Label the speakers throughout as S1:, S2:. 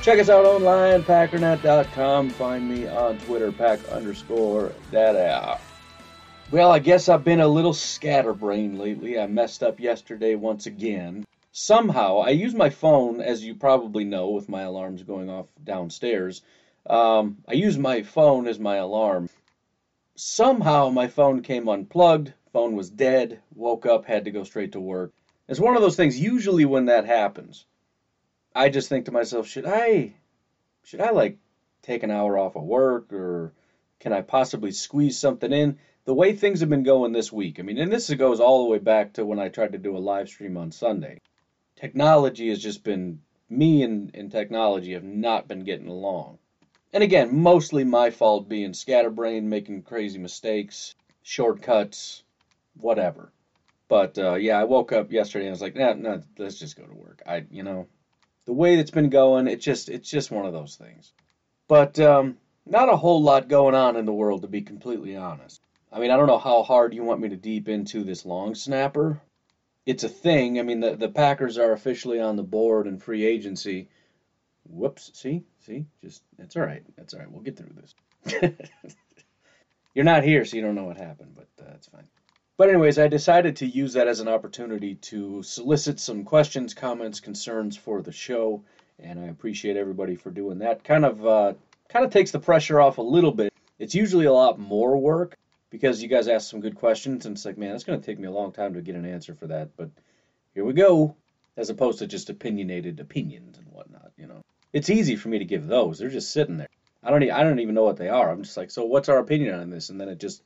S1: Check us out online, packernet.com. Find me on Twitter, pack underscore daddy. Well, I guess I've been a little scatterbrained lately. I messed up yesterday once again. Somehow, I use my phone, as you probably know, with my alarms going off downstairs. Um, I use my phone as my alarm. Somehow, my phone came unplugged. Phone was dead. Woke up, had to go straight to work. It's one of those things. Usually, when that happens, I just think to myself, should I, should I like take an hour off of work, or can I possibly squeeze something in? The way things have been going this week, I mean, and this goes all the way back to when I tried to do a live stream on Sunday. Technology has just been me and, and technology have not been getting along. And again, mostly my fault being scatterbrained, making crazy mistakes, shortcuts, whatever. But uh, yeah, I woke up yesterday and I was like, nah, nah, let's just go to work. I, you know, the way it's been going, it just, it's just one of those things. But um, not a whole lot going on in the world, to be completely honest. I mean, I don't know how hard you want me to deep into this long snapper. It's a thing. I mean, the, the Packers are officially on the board and free agency. Whoops. See? See? Just, that's all right. That's all right. We'll get through this. You're not here, so you don't know what happened, but uh, that's fine. But, anyways, I decided to use that as an opportunity to solicit some questions, comments, concerns for the show, and I appreciate everybody for doing that. Kind of, uh, kind of takes the pressure off a little bit. It's usually a lot more work because you guys ask some good questions, and it's like, man, it's going to take me a long time to get an answer for that. But here we go, as opposed to just opinionated opinions and whatnot. You know, it's easy for me to give those. They're just sitting there. I don't, e- I don't even know what they are. I'm just like, so what's our opinion on this? And then it just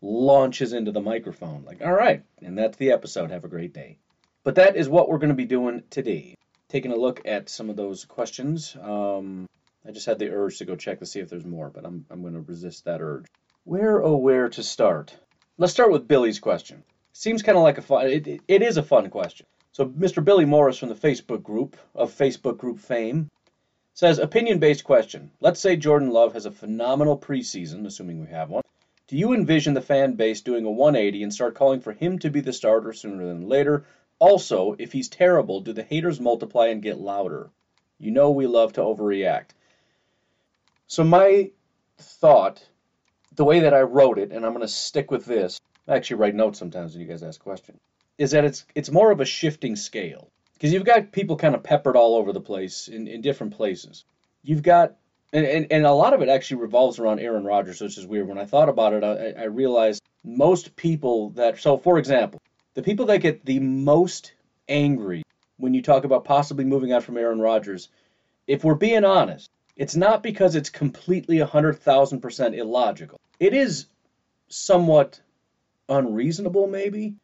S1: launches into the microphone. Like, all right, and that's the episode. Have a great day. But that is what we're going to be doing today. Taking a look at some of those questions. Um, I just had the urge to go check to see if there's more, but I'm, I'm going to resist that urge. Where oh where to start? Let's start with Billy's question. Seems kind of like a fun. It, it, it is a fun question. So Mr. Billy Morris from the Facebook group of Facebook group fame says opinion-based question. Let's say Jordan Love has a phenomenal preseason, assuming we have one. Do you envision the fan base doing a 180 and start calling for him to be the starter sooner than later? Also, if he's terrible, do the haters multiply and get louder? You know we love to overreact. So my thought the way that I wrote it, and I'm going to stick with this. I actually write notes sometimes when you guys ask questions. Is that it's it's more of a shifting scale because you've got people kind of peppered all over the place in, in different places. You've got and, and, and a lot of it actually revolves around Aaron Rodgers, which is weird. When I thought about it, I, I realized most people that so for example, the people that get the most angry when you talk about possibly moving out from Aaron Rodgers, if we're being honest, it's not because it's completely 100,000% illogical. It is somewhat unreasonable, maybe,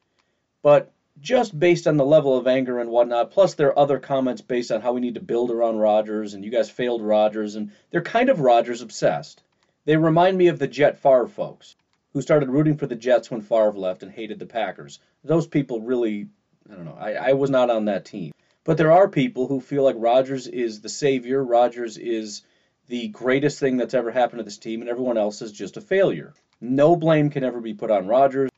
S1: but just based on the level of anger and whatnot, plus there are other comments based on how we need to build around Rodgers, and you guys failed Rodgers, and they're kind of Rodgers obsessed. They remind me of the Jet Favre folks, who started rooting for the Jets when Favre left and hated the Packers. Those people really, I don't know, I, I was not on that team. But there are people who feel like Rodgers is the savior, Rodgers is the greatest thing that's ever happened to this team, and everyone else is just a failure. No blame can ever be put on Rodgers.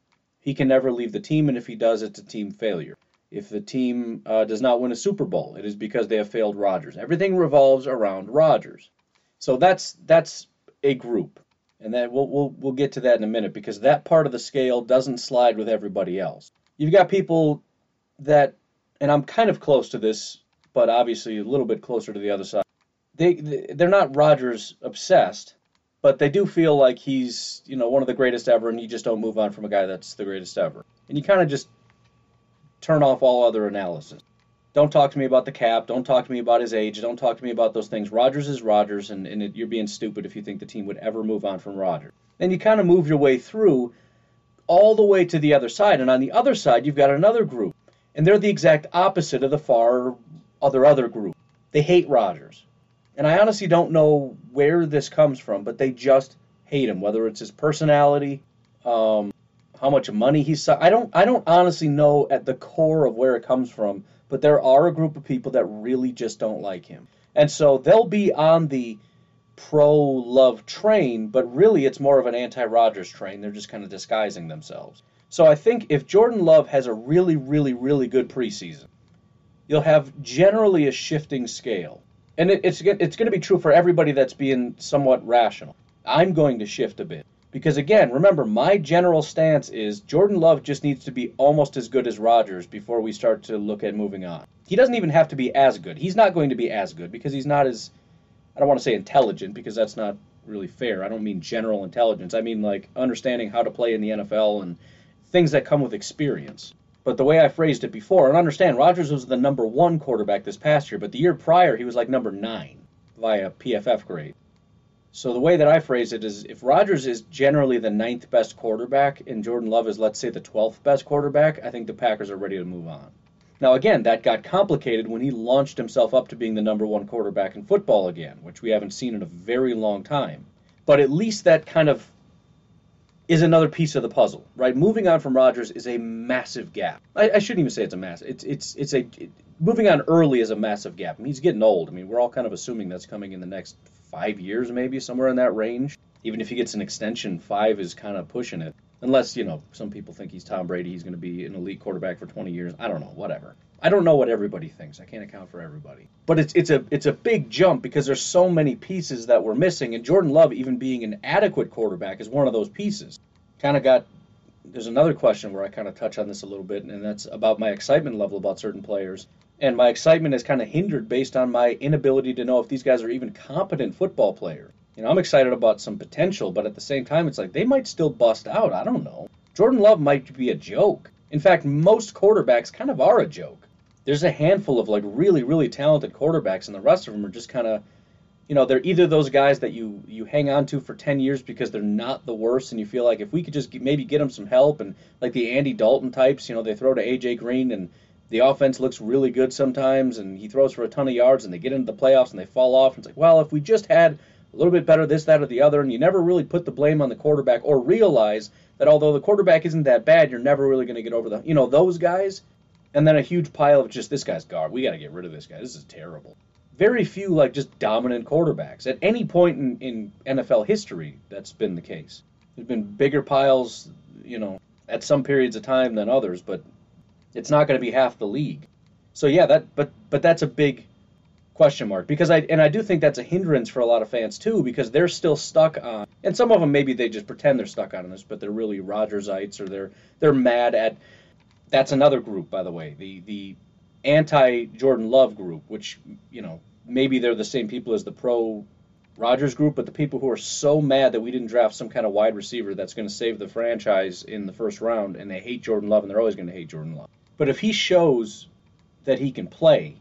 S1: He can never leave the team, and if he does, it's a team failure. If the team uh, does not win a Super Bowl, it is because they have failed Rodgers. Everything revolves around Rodgers. So that's that's a group, and then we'll we'll we'll get to that in a minute because that part of the scale doesn't slide with everybody else. You've got people that, and I'm kind of close to this, but obviously a little bit closer to the other side. They they're not Rodgers obsessed, but they do feel like he's you know one of the greatest ever, and you just don't move on from a guy that's the greatest ever, and you kind of just turn off all other analysis. Don't talk to me about the cap. Don't talk to me about his age. Don't talk to me about those things. Rodgers is Rodgers, and, and it, you're being stupid if you think the team would ever move on from Rodgers. And you kind of move your way through all the way to the other side. And on the other side, you've got another group. And they're the exact opposite of the far other other group. They hate Rodgers. And I honestly don't know where this comes from, but they just hate him. Whether it's his personality, um, how much money he's. I don't. I don't honestly know at the core of where it comes from. But there are a group of people that really just don't like him, and so they'll be on the pro love train, but really it's more of an anti Rodgers train. They're just kind of disguising themselves. So I think if Jordan Love has a really, really, really good preseason, you'll have generally a shifting scale. And it, it's, it's going to be true for everybody that's being somewhat rational. I'm going to shift a bit. Because again, remember, my general stance is Jordan Love just needs to be almost as good as Rodgers before we start to look at moving on. He doesn't even have to be as good. He's not going to be as good because he's not as I don't want to say intelligent because that's not really fair. I don't mean general intelligence. I mean like understanding how to play in the NFL and things that come with experience. But the way I phrased it before, and understand, Rodgers was the number one quarterback this past year, but the year prior he was like number nine via PFF grade. So the way that I phrase it is if Rodgers is generally the ninth best quarterback and Jordan Love is, let's say, the 12th best quarterback, I think the Packers are ready to move on. Now, again, that got complicated when he launched himself up to being the number one quarterback in football again, which we haven't seen in a very long time. But at least that kind of is another piece of the puzzle, right? Moving on from Rodgers is a massive gap. I, I shouldn't even say it's a massive. It's it's it's a it, moving on early is a massive gap. I mean, he's getting old. I mean, we're all kind of assuming that's coming in the next five years, maybe somewhere in that range. Even if he gets an extension, five is kind of pushing it. Unless, you know, some people think he's Tom Brady, he's going to be an elite quarterback for 20 years. I don't know, whatever. I don't know what everybody thinks. I can't account for everybody. But it's it's a it's a big jump because there's so many pieces that we're missing and Jordan Love even being an adequate quarterback is one of those pieces. Kind of got there's another question where I kind of touch on this a little bit and that's about my excitement level about certain players. And my excitement is kind of hindered based on my inability to know if these guys are even competent football players. You know, I'm excited about some potential, but at the same time, it's like they might still bust out. I don't know. Jordan Love might be a joke. In fact, most quarterbacks kind of are a joke. There's a handful of like really, really talented quarterbacks, and the rest of them are just kind of, you know, they're either those guys that you you hang on to for 10 years because they're not the worst, and you feel like if we could just maybe get them some help, and like the Andy Dalton types, you know, they throw to AJ Green and the offense looks really good sometimes, and he throws for a ton of yards, and they get into the playoffs and they fall off. And it's like, well, if we just had a little bit better, this, that, or the other, and you never really put the blame on the quarterback or realize that although the quarterback isn't that bad, you're never really going to get over the, you know, those guys. And then a huge pile of just this guy's guard. We got to get rid of this guy. This is terrible. Very few like just dominant quarterbacks at any point in, in NFL history. That's been the case. There's been bigger piles, you know, at some periods of time than others, but it's not going to be half the league. So yeah, that but but that's a big question mark. Because I and I do think that's a hindrance for a lot of fans too because they're still stuck on and some of them maybe they just pretend they're stuck on this but they're really Rodgersites or they're they're mad at that's another group by the way the the anti Jordan Love group which you know maybe they're the same people as the pro Rodgers group but the people who are so mad that we didn't draft some kind of wide receiver that's going to save the franchise in the first round and they hate Jordan Love and they're always going to hate Jordan Love. But if he shows that he can play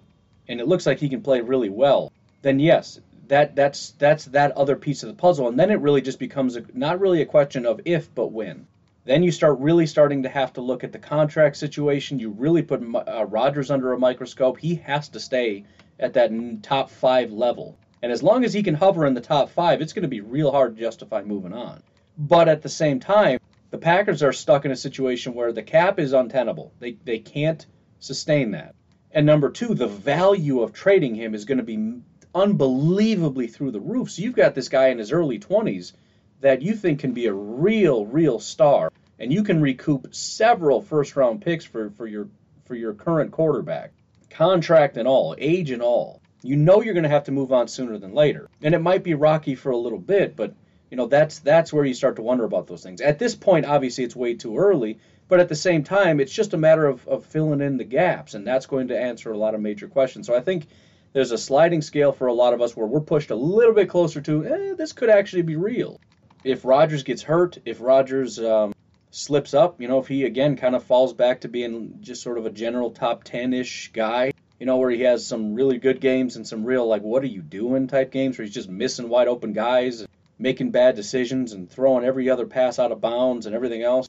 S1: and it looks like he can play really well, then yes, that that's that's that other piece of the puzzle, and then it really just becomes a, not really a question of if but when. Then you start really starting to have to look at the contract situation. You really put uh, Rodgers under a microscope. He has to stay at that top five level, and as long as he can hover in the top five, it's going to be real hard to justify moving on. But at the same time, the Packers are stuck in a situation where the cap is untenable. They they can't sustain that. And number two, the value of trading him is going to be unbelievably through the roof. So you've got this guy in his early 20s that you think can be a real, real star, and you can recoup several first round picks for, for your for your current quarterback, contract and all, age and all. You know you're going to have to move on sooner than later, and it might be rocky for a little bit, but you know that's that's where you start to wonder about those things. At this point, obviously, it's way too early but at the same time, it's just a matter of, of filling in the gaps, and that's going to answer a lot of major questions. So I think there's a sliding scale for a lot of us where we're pushed a little bit closer to eh, this could actually be real. If Rodgers gets hurt, if Rodgers um, slips up, you know, if he again kind of falls back to being just sort of a general top 10 ish guy, you know, where he has some really good games and some real, like, what are you doing type games where he's just missing wide open guys, making bad decisions, and throwing every other pass out of bounds and everything else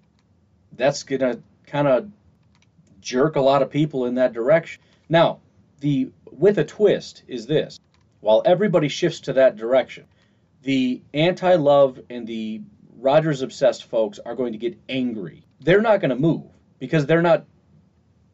S1: that's going to kind of jerk a lot of people in that direction. Now, the with a twist is this. while everybody shifts to that direction, the anti love and the Rodgers obsessed folks are going to get angry. They're not going to move because they're not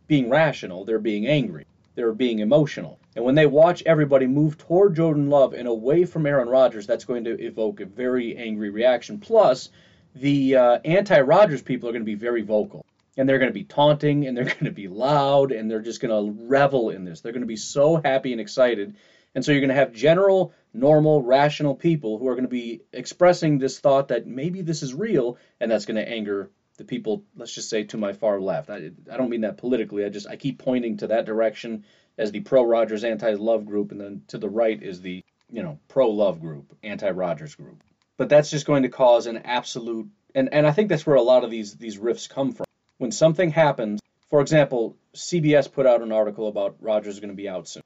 S1: being rational, they're being angry, they're being emotional. And when they watch everybody move toward Jordan Love and away from Aaron Rodgers, that's going to evoke a very angry reaction. Plus, the uh, anti Rodgers people are going to be very vocal. And they're going to be taunting and they're going to be loud and they're just going to revel in this. They're going to be so happy and excited. And so you're going to have general, normal, rational people who are going to be expressing this thought that maybe this is real, and that's going to anger the people, let's just say, to my far left. I, I don't mean that politically. I just I keep pointing to that direction as the pro Rodgers anti love group, and then to the right is the you know pro love group, anti Rodgers group. But that's just going to cause an absolute and, and I think that's where a lot of these these rifts come from. When something happens, for example, CBS put out an article about Rodgers going to be out soon.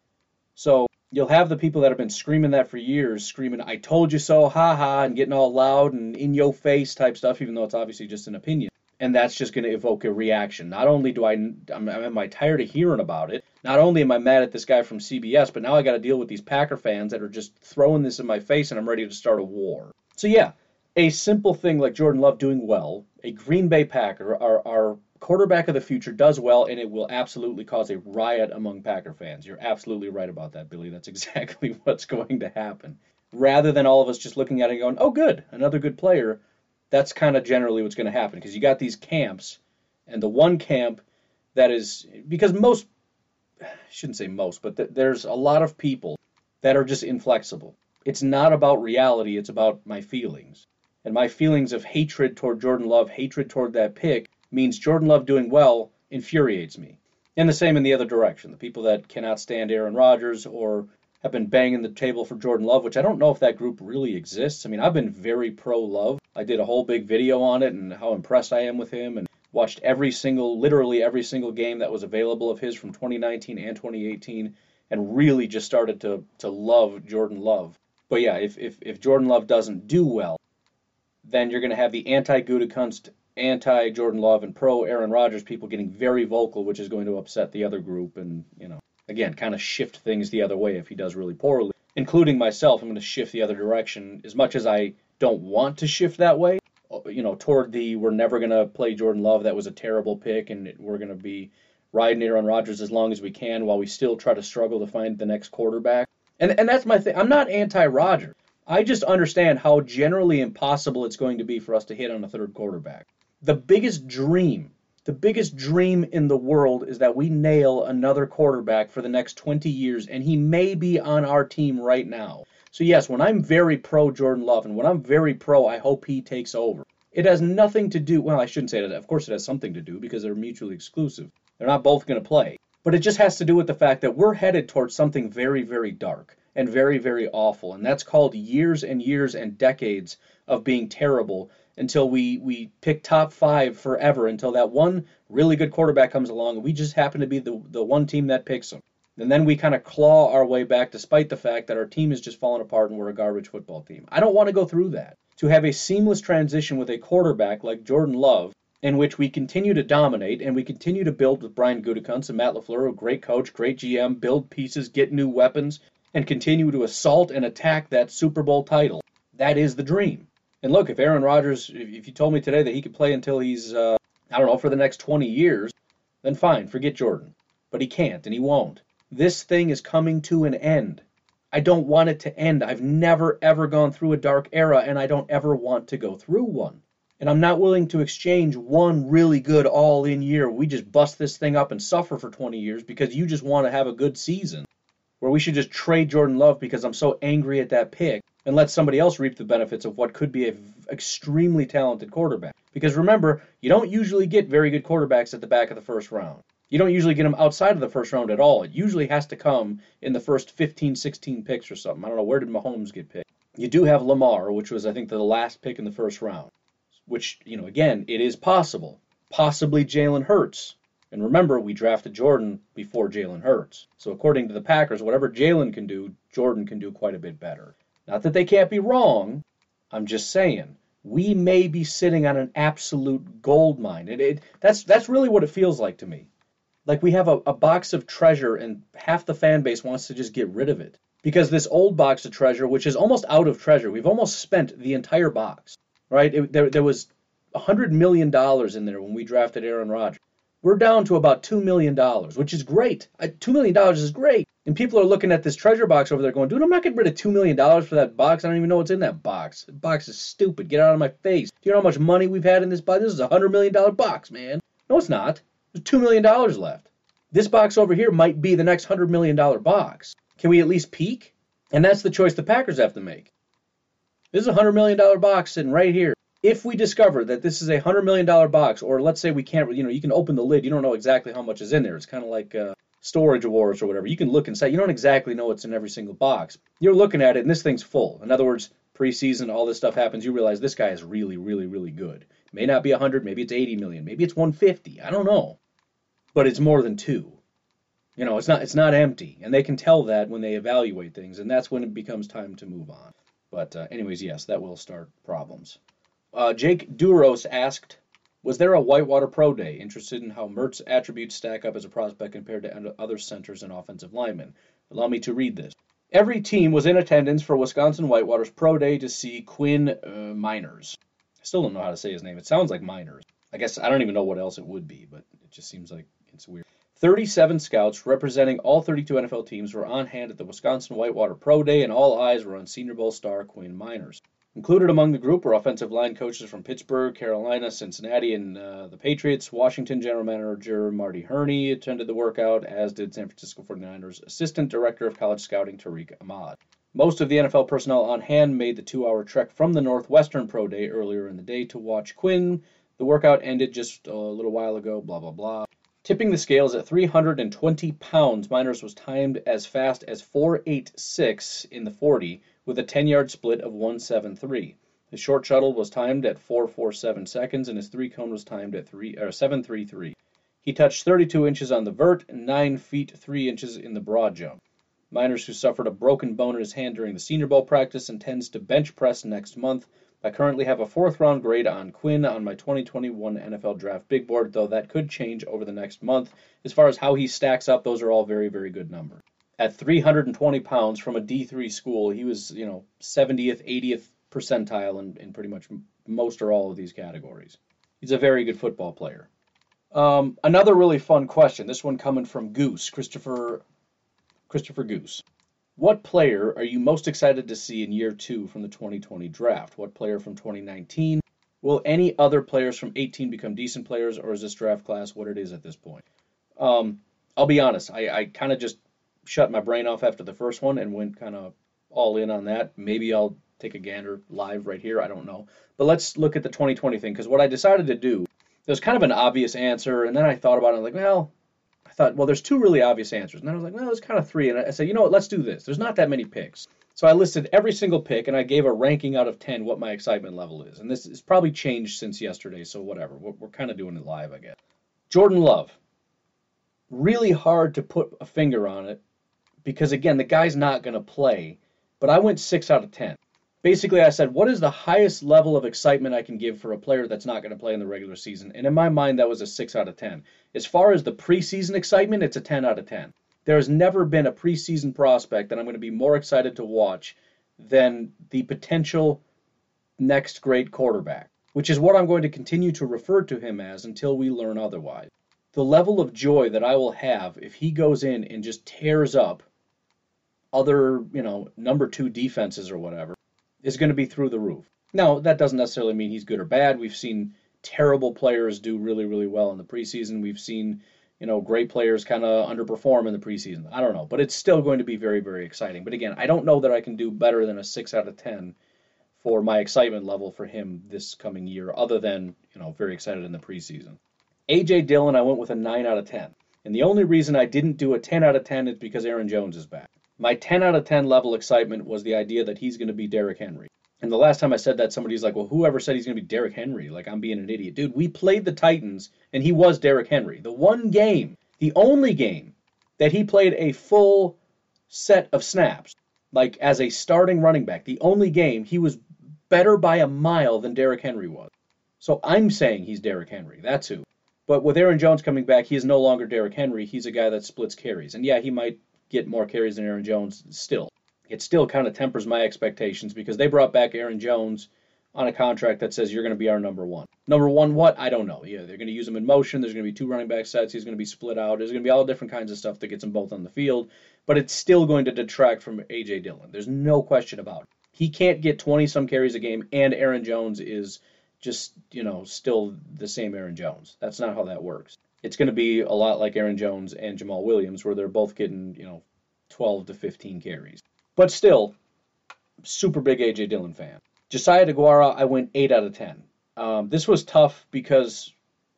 S1: So you'll have the people that have been screaming that for years, screaming "I told you so," ha ha, and getting all loud and in your face type stuff, even though it's obviously just an opinion. And that's just going to evoke a reaction. Not only do I, I'm, am I tired of hearing about it. Not only am I mad at this guy from CBS, but now I got to deal with these Packer fans that are just throwing this in my face, and I'm ready to start a war. So yeah, a simple thing like Jordan Love doing well, a Green Bay Packer, our, our quarterback of the future, does well, and it will absolutely cause a riot among Packer fans. You're absolutely right about that, Billy. That's exactly what's going to happen. Rather than all of us just looking at it and going, oh, good, another good player, that's kind of generally what's going to happen because you got these camps, and the one camp that is, because most, I shouldn't say most, but th- there's a lot of people that are just inflexible. It's not about reality, it's about my feelings. And my feelings of hatred toward Jordan Love, hatred toward that pick, means Jordan Love doing well infuriates me. And the same in the other direction. The people that cannot stand Aaron Rodgers or have been banging the table for Jordan Love, which I don't know if that group really exists. I mean, I've been very pro Love. I did a whole big video on it and how impressed I am with him and watched every single, literally every single game that was available of his from 2019 and 2018 and really just started to, to love Jordan Love. But yeah, if, if, if Jordan Love doesn't do well, then you're going to have the anti-Gutekunst, anti-Jordan Love, and pro-Aaron Rodgers people getting very vocal, which is going to upset the other group, and you know, again, kind of shift things the other way if he does really poorly. Including myself, I'm going to shift the other direction as much as I don't want to shift that way. You know, toward the we're never going to play Jordan Love. That was a terrible pick, and we're going to be riding Aaron Rodgers as long as we can while we still try to struggle to find the next quarterback. And and that's my thing. I'm not anti Roger. I just understand how generally impossible it's going to be for us to hit on a third quarterback. The biggest dream, the biggest dream in the world is that we nail another quarterback for the next 20 years, and he may be on our team right now. So, yes, when I'm very pro Jordan Love and when I'm very pro, I hope he takes over. It has nothing to do, well, I shouldn't say that. Of course, it has something to do because they're mutually exclusive. They're not both going to play. But it just has to do with the fact that we're headed towards something very, very dark and very, very awful. And that's called years and years and decades of being terrible until we, we pick top five forever until that one really good quarterback comes along and we just happen to be the, the one team that picks him. And then we kind of claw our way back despite the fact that our team is just falling apart and we're a garbage football team. I don't want to go through that. To have a seamless transition with a quarterback like Jordan Love, in which we continue to dominate and we continue to build with Brian Gutekunst and Matt LaFleur, a great coach, great GM, build pieces, get new weapons, and continue to assault and attack that Super Bowl title. That is the dream. And look, if Aaron Rodgers, if you told me today that he could play until he's, uh, I don't know, for the next 20 years, then fine, forget Jordan. But he can't and he won't. This thing is coming to an end. I don't want it to end. I've never, ever gone through a dark era, and I don't ever want to go through one. And I'm not willing to exchange one really good all in year. We just bust this thing up and suffer for 20 years because you just want to have a good season where we should just trade Jordan Love because I'm so angry at that pick and let somebody else reap the benefits of what could be an extremely talented quarterback. Because remember, you don't usually get very good quarterbacks at the back of the first round. You don't usually get them outside of the first round at all. It usually has to come in the first 15, 16 picks or something. I don't know where did Mahomes get picked. You do have Lamar, which was I think the last pick in the first round. Which, you know, again, it is possible. Possibly Jalen Hurts. And remember, we drafted Jordan before Jalen Hurts. So according to the Packers, whatever Jalen can do, Jordan can do quite a bit better. Not that they can't be wrong. I'm just saying we may be sitting on an absolute gold mine. It, it, that's that's really what it feels like to me. Like we have a, a box of treasure and half the fan base wants to just get rid of it. Because this old box of treasure, which is almost out of treasure, we've almost spent the entire box, right? It, there, there was $100 million in there when we drafted Aaron Rodgers. We're down to about $2 million, which is great. $2 million is great. And people are looking at this treasure box over there going, dude, I'm not getting rid of $2 million for that box. I don't even know what's in that box. The box is stupid. Get out of my face. Do you know how much money we've had in this box? This is a $100 million box, man. No, it's not. There's $2 million left. This box over here might be the next $100 million box. Can we at least peak? And that's the choice the Packers have to make. This is a $100 million box sitting right here if we discover that this is a hundred million dollar box, or let's say we can't, you know, you can open the lid, you don't know exactly how much is in there. It's kind of like uh, Storage Wars or whatever. You can look inside, you don't exactly know what's in every single box. You're looking at it, and this thing's full. In other words, preseason, all this stuff happens. You realize this guy is really, really, really good. May not be a hundred, maybe it's eighty million, maybe it's one fifty. I don't know, but it's more than two. You know, it's not it's not empty, and they can tell that when they evaluate things, and that's when it becomes time to move on. But uh, anyways, yes, that will start problems. Uh, Jake Duros asked, was there a Whitewater Pro Day? Interested in how Mert's attributes stack up as a prospect compared to other centers and offensive linemen. Allow me to read this. Every team was in attendance for Wisconsin Whitewater's Pro Day to see Quinn uh, Meinerz. I still don't know how to say his name. It sounds like Miners. I guess I don't even know what else it would be, but it just seems like it's weird. 37 scouts representing all 32 NFL teams were on hand at the Wisconsin Whitewater Pro Day, and all eyes were on Senior Bowl star Quinn Meinerz. Included among the group were offensive line coaches from Pittsburgh, Carolina, Cincinnati, and uh, the Patriots. Washington general manager Marty Hurney attended the workout, as did San Francisco 49ers assistant director of college scouting Tariq Ahmad. Most of the NFL personnel on hand made the two hour trek from the Northwestern Pro Day earlier in the day to watch Quinn. The workout ended just a little while ago, blah, blah, blah. Tipping the scales at 320 pounds, Meinerz was timed as fast as 486 in the 40 with a 10-yard split of 173. His short shuttle was timed at 447 seconds, and his three cone was timed at 3 or 733. He touched 32 inches on the vert and 9 feet 3 inches in the broad jump. Meinerz, who suffered a broken bone in his hand during the Senior Bowl practice, intends to bench press next month. I currently have a fourth round grade on Quinn on my 2021 NFL Draft Big Board, though that could change over the next month. As far as how he stacks up, those are all very, very good numbers at 320 pounds from a D3 school, he was, you know, 70th, 80th percentile in, in pretty much most or all of these categories. He's a very good football player. Um, another really fun question. This one coming from Goose, Christopher, Christopher Goose. What player are you most excited to see in year two from the 2020 draft? What player from 2019? Will any other players from 18 become decent players, or is this draft class what it is at this point? Um, I'll be honest. I, I kind of just shut my brain off after the first one and went kind of all in on that. Maybe I'll take a gander live right here. I don't know. But let's look at the 2020 thing because what I decided to do, there's kind of an obvious answer, and then I thought about it. like, well, thought, well, there's two really obvious answers, and then I was like, well, there's kind of three, and I said, you know what, let's do this. There's not that many picks. So I listed every single pick, and I gave a ranking out of 10 what my excitement level is. And this has probably changed since yesterday, so whatever. We're, we're kind of doing it live, I guess. Jordan Love. Really hard to put a finger on it because again, the guy's not going to play. But I went six out of 10. Basically, I said, what is the highest level of excitement I can give for a player that's not going to play in the regular season? And in my mind, that was a six out of 10. As far as the preseason excitement, it's a 10 out of 10. There has never been a preseason prospect that I'm going to be more excited to watch than the potential next great quarterback, which is what I'm going to continue to refer to him as until we learn otherwise. The level of joy that I will have if he goes in and just tears up other, you know, number two defenses or whatever is going to be through the roof. Now, that doesn't necessarily mean he's good or bad. We've seen terrible players do really, really well in the preseason. We've seen, you know, great players kind of underperform in the preseason. I don't know, but it's still going to be very, very exciting. But again, I don't know that I can do better than a six out of ten for my excitement level for him this coming year, other than, you know, very excited in the preseason. AJ Dillon, I went with a nine out of ten. And the only reason I didn't do a 10 out of 10 is because Aaron Jones is back. My 10 out of 10 level excitement was the idea that he's going to be Derrick Henry. And the last time I said that, somebody's like, well, whoever said he's going to be Derrick Henry? Like, I'm being an idiot. Dude, we played the Titans, and he was Derrick Henry. The one game, the only game that he played a full set of snaps, like as a starting running back, the only game he was better by a mile than Derrick Henry was. So I'm saying he's Derrick Henry. That's who. But with Aaron Jones coming back, he is no longer Derrick Henry. He's a guy that splits carries. And yeah, he might get more carries than Aaron Jones still. it still kind of tempers my expectations because they brought back Aaron Jones on a contract that says you're going to be our number one. Number one, what? I don't know. Yeah, they're going to use him in motion. There's going to be two running back sets. He's going to be split out. There's going to be all different kinds of stuff that gets them both on the field. But it's still going to detract from A.J. Dillon. There's no question about it. He can't get 20 some carries a game, and Aaron Jones is just, you know, still the same Aaron Jones. That's not how that works. It's going to be a lot like Aaron Jones and Jamaal Williams, where they're both getting, you know, 12 to 15 carries. But still, super big A.J. Dillon fan. Josiah DeGuara, I went 8 out of 10. Um, this was tough because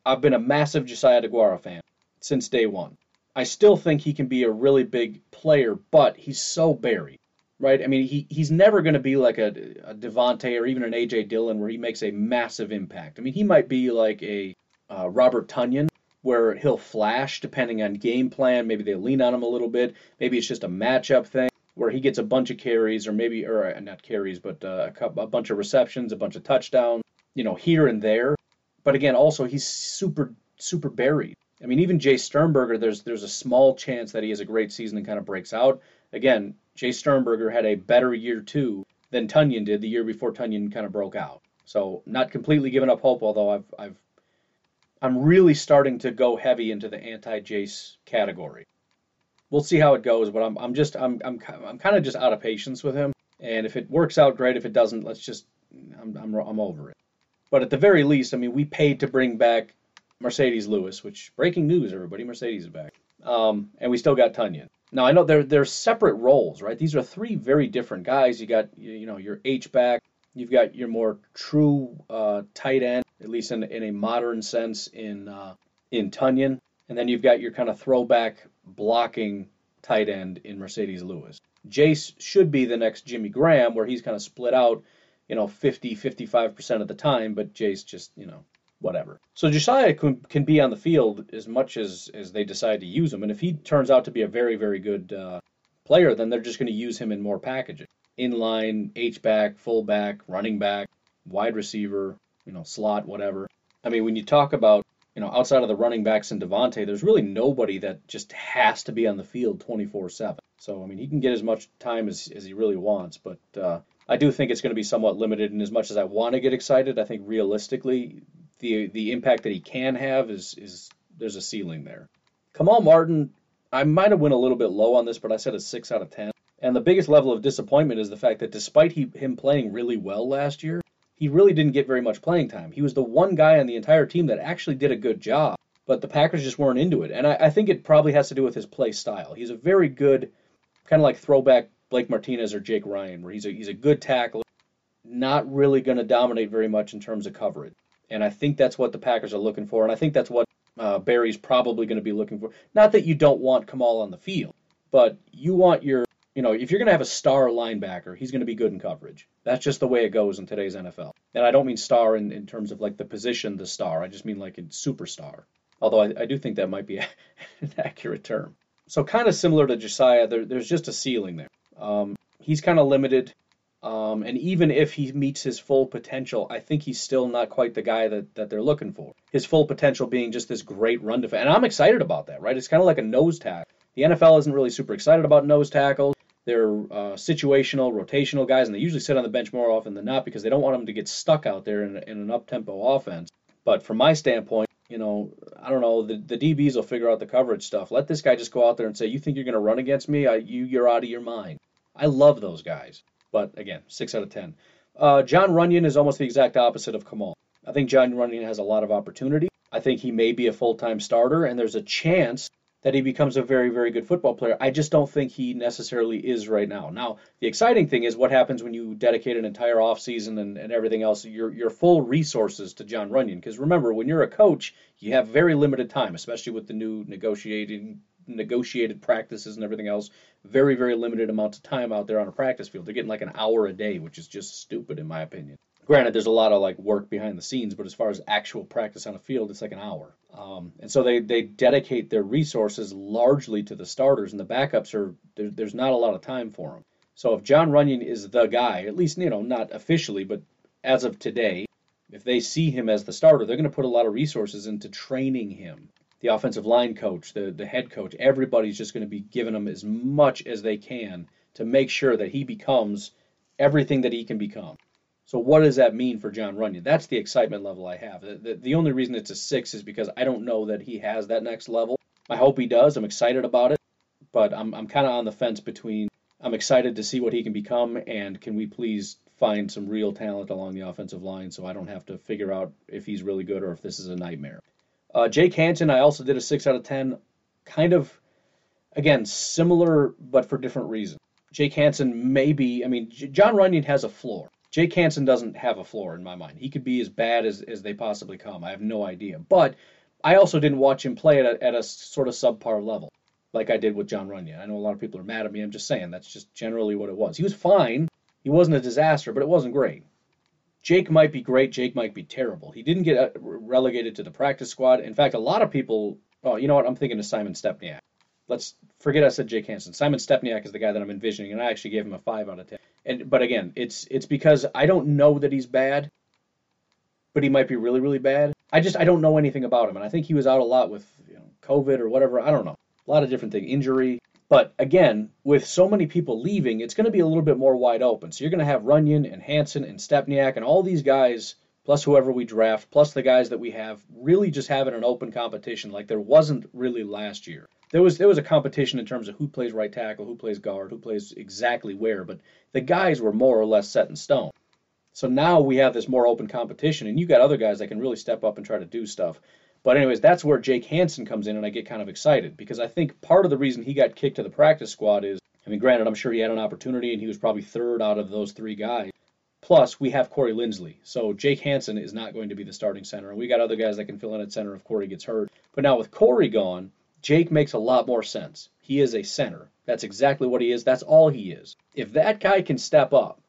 S1: I've been a massive Josiah DeGuara fan since day one. I still think he can be a really big player, but he's so buried, right? I mean, he, he's never going to be like a, a Davante or even an A.J. Dillon where he makes a massive impact. I mean, he might be like a uh, Robert Tonyan where he'll flash depending on game plan. Maybe they lean on him a little bit. Maybe it's just a matchup thing where he gets a bunch of carries, or maybe, or uh, not carries, but uh, a, a bunch of receptions, a bunch of touchdowns, you know, here and there. But again, also he's super, super buried. I mean, even Jace Sternberger, there's there's a small chance that he has a great season and kind of breaks out. Again, Jace Sternberger had a better year two than Tonyan did the year before Tonyan kind of broke out. So not completely giving up hope, although I've I've I'm really starting to go heavy into the anti-Jace category we'll see how it goes. But I'm I'm just I'm I'm I'm kind of just out of patience with him. And if it works out, great. If it doesn't, let's just I'm I'm I'm over it. But at the very least, I mean, we paid to bring back Marcedes Lewis, which breaking news, everybody, Marcedes is back. Um, and we still got Tonyan. Now I know they're they're separate roles, right? These are three very different guys. You got you know your H back, you've got your more true uh, tight end, at least in in a modern sense in uh, in Tonyan, and then you've got your kind of throwback blocking tight end in Marcedes Lewis. Jace should be the next Jimmy Graham, where he's kind of split out, you know, 50, 55% of the time, but Jace just, you know, whatever. So Josiah can, can be on the field as much as, as they decide to use him. And if he turns out to be a very, very good uh, player, then they're just going to use him in more packaging. Inline, H-back, fullback, running back, wide receiver, you know, slot, whatever. I mean, when you talk about you know, outside of the running backs and Davante, there's really nobody that just has to be on the field 24/7. So I mean, he can get as much time as, as he really wants, but uh, I do think it's going to be somewhat limited. And as much as I want to get excited, I think realistically, the the impact that he can have is is there's a ceiling there. Kamal Martin, I might have went a little bit low on this, but I said a six out of ten. And the biggest level of disappointment is the fact that despite he, him playing really well last year, he really didn't get very much playing time. He was the one guy on the entire team that actually did a good job, but the Packers just weren't into it. And I, I think it probably has to do with his play style. He's a very good, kind of like throwback Blake Martinez or Jake Ryan, where he's a, he's a good tackler, not really going to dominate very much in terms of coverage. And I think that's what the Packers are looking for, and I think that's what uh, Barry's probably going to be looking for. Not that you don't want Kamal on the field, but you want your you know, if you're going to have a star linebacker, he's going to be good in coverage. That's just the way it goes in today's NFL. And I don't mean star in, in terms of like the position, the star. I just mean like a superstar. Although I, I do think that might be an accurate term. So kind of similar to Josiah, there, there's just a ceiling there. Um, he's kind of limited. Um, and even if he meets his full potential, I think he's still not quite the guy that, that they're looking for. His full potential being just this great run defense. And I'm excited about that, right? It's kind of like a nose tackle. The NFL isn't really super excited about nose tackles. They're uh, situational, rotational guys, and they usually sit on the bench more often than not because they don't want them to get stuck out there in, in an up-tempo offense. But from my standpoint, you know, I don't know, the, the DBs will figure out the coverage stuff. Let this guy just go out there and say, "You think you're going to run against me? I, you, you're out of your mind." I love those guys. But again, six out of ten. Uh, Jon Runyan is almost the exact opposite of Kamal. I think Jon Runyan has a lot of opportunity. I think he may be a full-time starter, and there's a chance that he becomes a very, very good football player. I just don't think he necessarily is right now. Now, the exciting thing is what happens when you dedicate an entire offseason and, and everything else, your, your full resources to Jon Runyan. Because remember, when you're a coach, you have very limited time, especially with the new negotiating negotiated practices and everything else. Very, very limited amounts of time out there on a practice field. They're getting like an hour a day, which is just stupid in my opinion. Granted, there's a lot of like work behind the scenes, but as far as actual practice on a field, it's like an hour. Um, and so they, they dedicate their resources largely to the starters, and the backups are there, there's not a lot of time for them. So if Jon Runyan is the guy, at least you know not officially, but as of today, if they see him as the starter, they're going to put a lot of resources into training him. The offensive line coach, the the head coach, everybody's just going to be giving him as much as they can to make sure that he becomes everything that he can become. So what does that mean for Jon Runyan? That's the excitement level I have. The, the, the, only reason it's a six is because I don't know that he has that next level. I hope he does. I'm excited about it, but I'm I'm kind of on the fence between I'm excited to see what he can become and can we please find some real talent along the offensive line so I don't have to figure out if he's really good or if this is a nightmare. Uh, Jake Hanson, I also did a six out of ten, kind of again similar but for different reasons. Jake Hanson maybe I mean Jon Runyan has a floor. Jake Hanson doesn't have a floor in my mind. He could be as bad as, as they possibly come. I have no idea. But I also didn't watch him play at a, at a sort of subpar level like I did with Jon Runyan. I know a lot of people are mad at me. I'm just saying that's just generally what it was. He was fine. He wasn't a disaster, but it wasn't great. Jake might be great. Jake might be terrible. He didn't get uh, relegated to the practice squad. In fact, a lot of people. Oh, you know what? I'm thinking of Simon Stepaniak. Let's forget I said Jake Hanson. Simon Stepaniak is the guy that I'm envisioning, and I actually gave him a five out of ten. And but again, it's it's because I don't know that he's bad, but he might be really really bad. I just I don't know anything about him, and I think he was out a lot with you know, COVID or whatever. I don't know, a lot of different things, injury. But again, with so many people leaving, it's going to be a little bit more wide open. So you're going to have Runyan and Hanson and Stepaniak and all these guys, plus whoever we draft, plus the guys that we have, really just having an open competition like there wasn't really last year there was there was a competition in terms of who plays right tackle, who plays guard, who plays exactly where, but the guys were more or less set in stone. So now we have this more open competition, and you got other guys that can really step up and try to do stuff. But anyways, that's where Jake Hanson comes in, and I get kind of excited because I think part of the reason he got kicked to the practice squad is, I mean, granted, I'm sure he had an opportunity, and he was probably third out of those three guys. Plus, we have Corey Linsley, so Jake Hanson is not going to be the starting center, and we got other guys that can fill in at center if Corey gets hurt. But now with Corey gone, Jake makes a lot more sense. He is a center. That's exactly what he is. That's all he is. If that guy can step up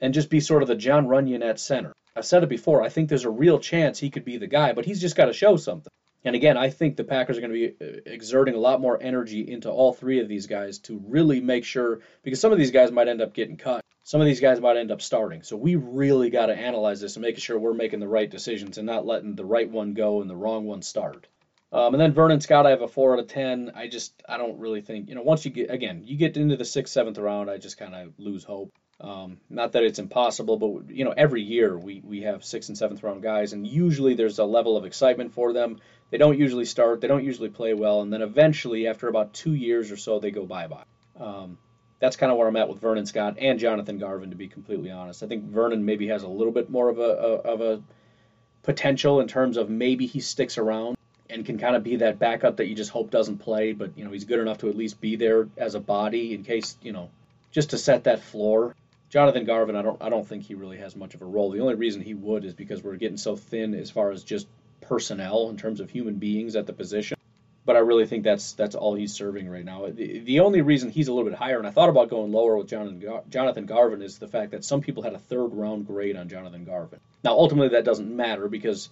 S1: and just be sort of the Jon Runyan at center, I've said it before, I think there's a real chance he could be the guy, but he's just got to show something. And again, I think the Packers are going to be uh, exerting a lot more energy into all three of these guys to really make sure, because some of these guys might end up getting cut. Some of these guys might end up starting. So we really got to analyze this and making sure we're making the right decisions and not letting the right one go and the wrong one start. Um, and then Vernon Scott, I have a four out of ten. I just I don't really think you know once you get again you get into the sixth seventh round, I just kind of lose hope. Um, not that it's impossible, but you know every year we we have sixth and seventh round guys, and usually there's a level of excitement for them. They don't usually start, they don't usually play well, and then eventually after about two years or so they go bye bye. Um, that's kind of where I'm at with Vernon Scott and Jonathan Garvin, to be completely honest. I think Vernon maybe has a little bit more of a, a of a potential in terms of maybe he sticks around and can kind of be that backup that you just hope doesn't play, but you know he's good enough to at least be there as a body in case you know just to set that floor. Jonathan Garvin, I don't I don't think he really has much of a role. The only reason he would is because we're getting so thin as far as just personnel in terms of human beings at the position. But I really think that's that's all he's serving right now. The, the only reason he's a little bit higher, and I thought about going lower with Jonathan Gar- Jonathan Garvin, is the fact that some people had a third round grade on Jonathan Garvin. Now ultimately that doesn't matter because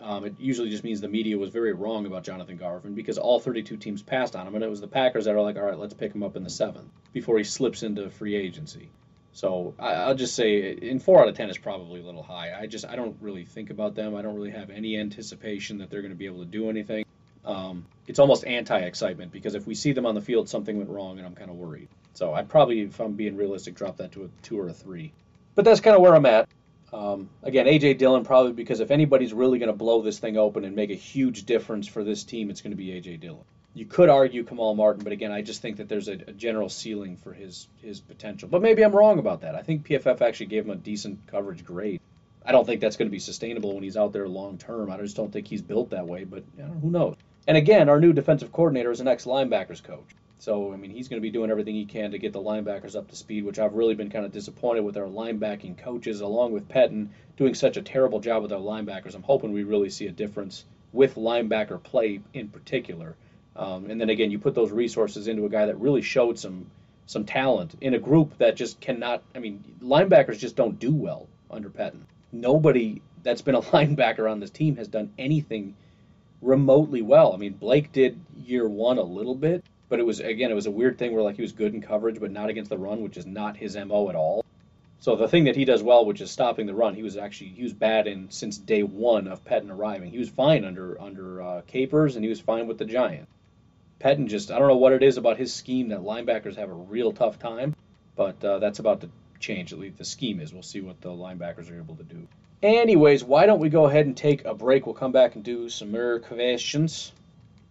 S1: um, it usually just means the media was very wrong about Jonathan Garvin because all 32 teams passed on him, and it was the Packers that are like, all right, let's pick him up in the seventh before he slips into free agency. So I, will just say, in four out of ten is probably a little high. I just I don't really think about them. I don't really have any anticipation that they're going to be able to do anything. Um, it's almost anti-excitement because if we see them on the field, something went wrong, and I'm kind of worried. So I'd probably, if I'm being realistic, drop that to a two or a three. But that's kind of where I'm at. Um, again, AJ Dillon probably because if anybody's really going to blow this thing open and make a huge difference for this team, it's going to be AJ Dillon. You could argue Kamal Martin, but again, I just think that there's a, a, general ceiling for his his potential. But maybe I'm wrong about that. I think PFF actually gave him a decent coverage grade. I don't think that's going to be sustainable when he's out there long term. I just don't think he's built that way. But you know, who knows? And again, our new defensive coordinator is an ex linebackers coach. So, I mean, he's going to be doing everything he can to get the linebackers up to speed, which I've really been kind of disappointed with our linebacking coaches, along with Pettine doing such a terrible job with our linebackers. I'm hoping we really see a difference with linebacker play in particular. Um, and then again, you put those resources into a guy that really showed some some talent in a group that just cannot. I mean, linebackers just don't do well under Pettine. Nobody that's been a linebacker on this team has done anything remotely well. I mean, Blake did year one a little bit, but it was again, it was a weird thing where like he was good in coverage, but not against the run, which is not his mo at all. So the thing that he does well, which is stopping the run, he was actually he was bad in since day one of Pettine arriving. He was fine under under uh, Capers, and he was fine with the Giants. Pettine just, I don't know what it is about his scheme that linebackers have a real tough time, but uh, that's about to change. At least the scheme is. We'll see what the linebackers are able to do. Anyways, why don't we go ahead and take a break? We'll come back and do some more questions.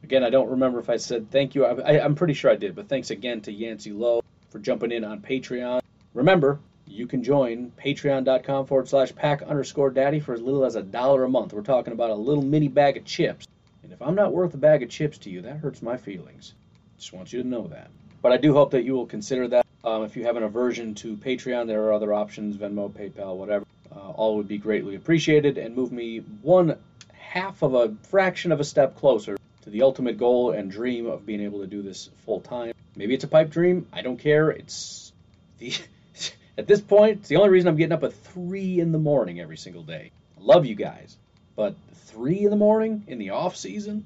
S1: Again, I don't remember if I said thank you. I, am pretty sure I did, but thanks again to Yancey Lowe for jumping in on Patreon. Remember, you can join patreon.com forward slash pack underscore daddy for as little as a dollar a month. We're talking about a little mini bag of chips. And if I'm not worth a bag of chips to you, that hurts my feelings. Just want you to know that. But I do hope that you will consider that. Um, if you have an aversion to Patreon, there are other options Venmo, PayPal, whatever. Uh, all would be greatly appreciated and move me one half of a fraction of a step closer to the ultimate goal and dream of being able to do this full time. Maybe it's a pipe dream. I don't care. It's the at this point, it's the only reason I'm getting up at three in the morning every single day. I love you guys, but three in the morning in the off season,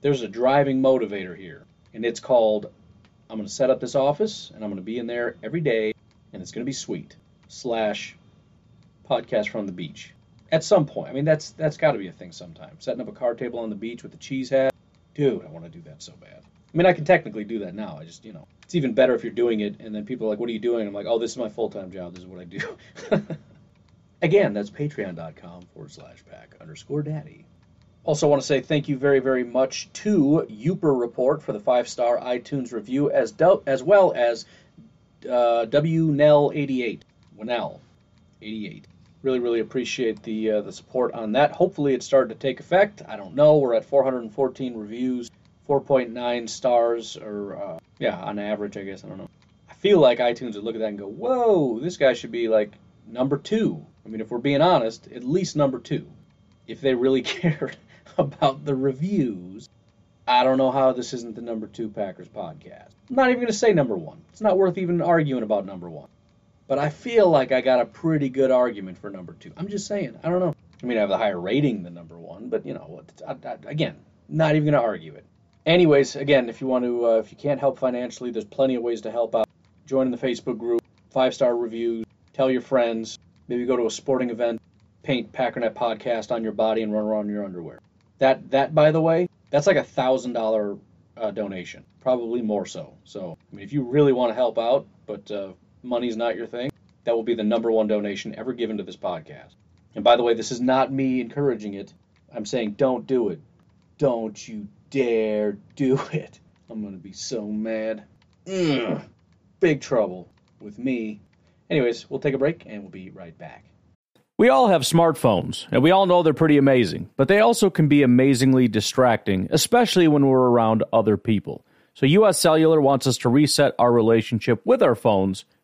S1: there's a driving motivator here, and it's called I'm going to set up this office and I'm going to be in there every day, and it's going to be sweet. Slash podcast from the beach. At some point, I mean that's that's got to be a thing sometime. Setting up a card table on the beach with the cheese hat, dude, I want to do that so bad. I mean, I can technically do that now. I just, you know, it's even better if you're doing it and then people are like, "What are you doing?" I'm like, "Oh, this is my full time job. This is what I do." Again, that's patreon.com forward slash pack underscore daddy. Also, want to say thank you very, very much to Uper Report for the five star iTunes review, as do- as well as uh, WNell88. Winnell 88. Really, really appreciate the uh, the support on that. Hopefully, it's started to take effect. I don't know. We're at 414 reviews, 4.9 stars, or uh, yeah, on average, I guess. I don't know. I feel like iTunes would look at that and go, "Whoa, this guy should be like number two." I mean, if we're being honest, at least number two. If they really cared about the reviews, I don't know how this isn't the number two Packers podcast. I'm not even going to say number one. It's not worth even arguing about number one. But I feel like I got a pretty good argument for number two. I'm just saying. I don't know. I mean, I have a higher rating than number one, but you know, I, I, again, not even going to argue it. Anyways, again, if you want to, uh, if you can't help financially, there's plenty of ways to help out. Join the Facebook group, five star reviews, tell your friends, maybe go to a sporting event, paint Packernet podcast on your body and run around in your underwear. That, that by the way, that's like a thousand dollar uh, donation, probably more so. So, I mean, if you really want to help out, but uh, money's not your thing, that will be the number one donation ever given to this podcast. And by the way, this is not me encouraging it. I'm saying don't do it. Don't you dare do it. I'm going to be so mad. Ugh. Big trouble with me. Anyways, we'll take a break and we'll be right back.
S2: We all have smartphones, and we all know they're pretty amazing, but they also can be amazingly distracting, especially when we're around other people. So, US Cellular wants us to reset our relationship with our phones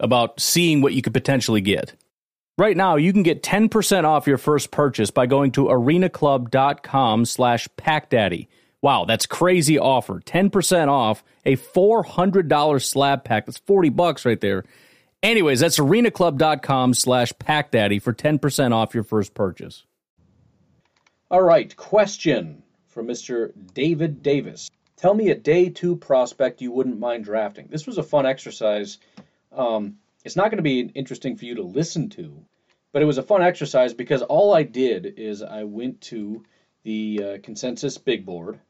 S2: about seeing what you could potentially get. Right now, you can get 10% off your first purchase by going to arenaclub.com slash packdaddy. Wow, that's crazy offer. 10% off a $400 slab pack. That's 40 bucks right there. Anyways, that's arenaclub.com slash packdaddy for 10% off your first purchase.
S1: All right, question from Mr. David Davis. Tell me a day two prospect you wouldn't mind drafting. This was a fun exercise um, it's not going to be interesting for you to listen to, but it was a fun exercise because all I did is I went to the uh, consensus big board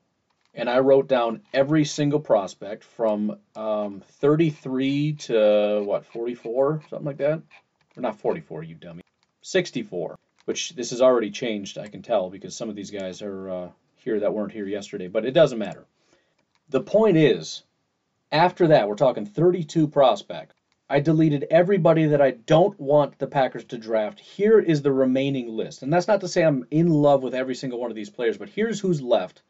S1: and I wrote down every single prospect from um, 33 to what 44, something like that. Or not 44, you dummy. 64, which this has already changed. I can tell because some of these guys are uh, here that weren't here yesterday, but it doesn't matter. The point is, after that, we're talking 32 prospects. I deleted everybody that I don't want the Packers to draft. Here is the remaining list. And that's not to say I'm in love with every single one of these players, but here's who's left